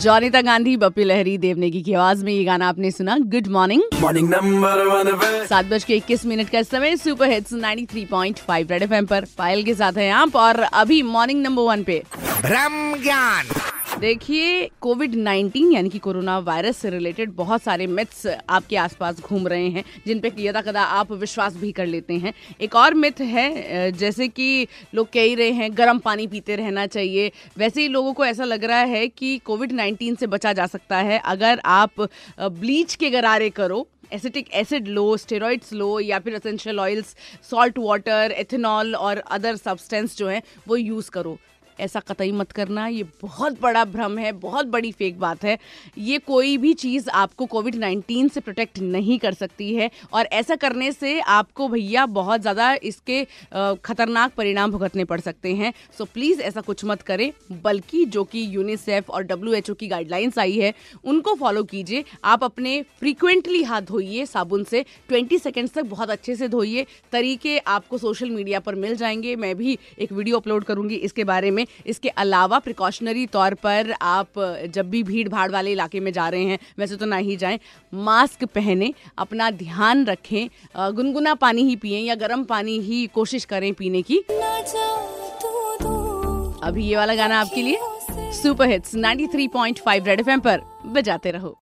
Jonita Gandhi Bappi लहरी देवनेगी की आवाज़ में ये गाना आपने सुना। Good morning morning number one पे सात बज के इक्कीस मिनट का समय सुपर हिट्स 93.5 रेड एफएम पर पायल के साथ है आप और अभी मॉर्निंग नंबर वन पे। ब्रह्म ज्ञान देखिए कोविड 19 यानी कि कोरोना वायरस से रिलेटेड बहुत सारे मिथ्स आपके आसपास घूम रहे हैं, जिन पे यदा कदा आप विश्वास भी कर लेते हैं। एक और मिथ है जैसे कि लोग कह ही रहे हैं, गर्म पानी पीते रहना चाहिए। वैसे ही लोगों को ऐसा लग रहा है कि कोविड 19 से बचा जा सकता है। अगर आप ब्लीच के गरारे करो एसिटिक एसिड लो स्टेरॉइड्स लो, या फिर essential oils salt water ethanol और अदर सब्सटेंस जो हैं, वो यूज़ करो। ऐसा कतई मत करना, ये बहुत बड़ा भ्रम है, बहुत बड़ी फेक बात है। ये कोई भी चीज़ आपको कोविड 19 से प्रोटेक्ट नहीं कर सकती है और ऐसा करने से आपको भैया बहुत ज़्यादा इसके खतरनाक परिणाम भुगतने पड़ सकते हैं। सो प्लीज़ ऐसा कुछ मत करें, बल्कि जो कि यूनिसेफ और डब्ल्यू की गाइडलाइंस आई है, उनको फॉलो कीजिए। आप अपने फ्रीक्वेंटली हाथ धोइए साबुन से 20 सेकेंड्स तक बहुत अच्छे से धोइए, तरीके आपको सोशल मीडिया पर मिल जाएँगे। मैं भी एक वीडियो अपलोड करूँगी इसके बारे में। इसके अलावा प्रिकॉशनरी तौर पर आप जब भी भीड़ भाड़ वाले इलाके में जा रहे हैं वैसे तो ना ही जाएँ मास्क पहने अपना ध्यान रखें गुनगुना पानी ही पिए या गर्म पानी ही कोशिश करें पीने की। अभी ये वाला गाना आपके लिए सुपर हिट्स 93.5 रेड एफएम पर बजाते रहो।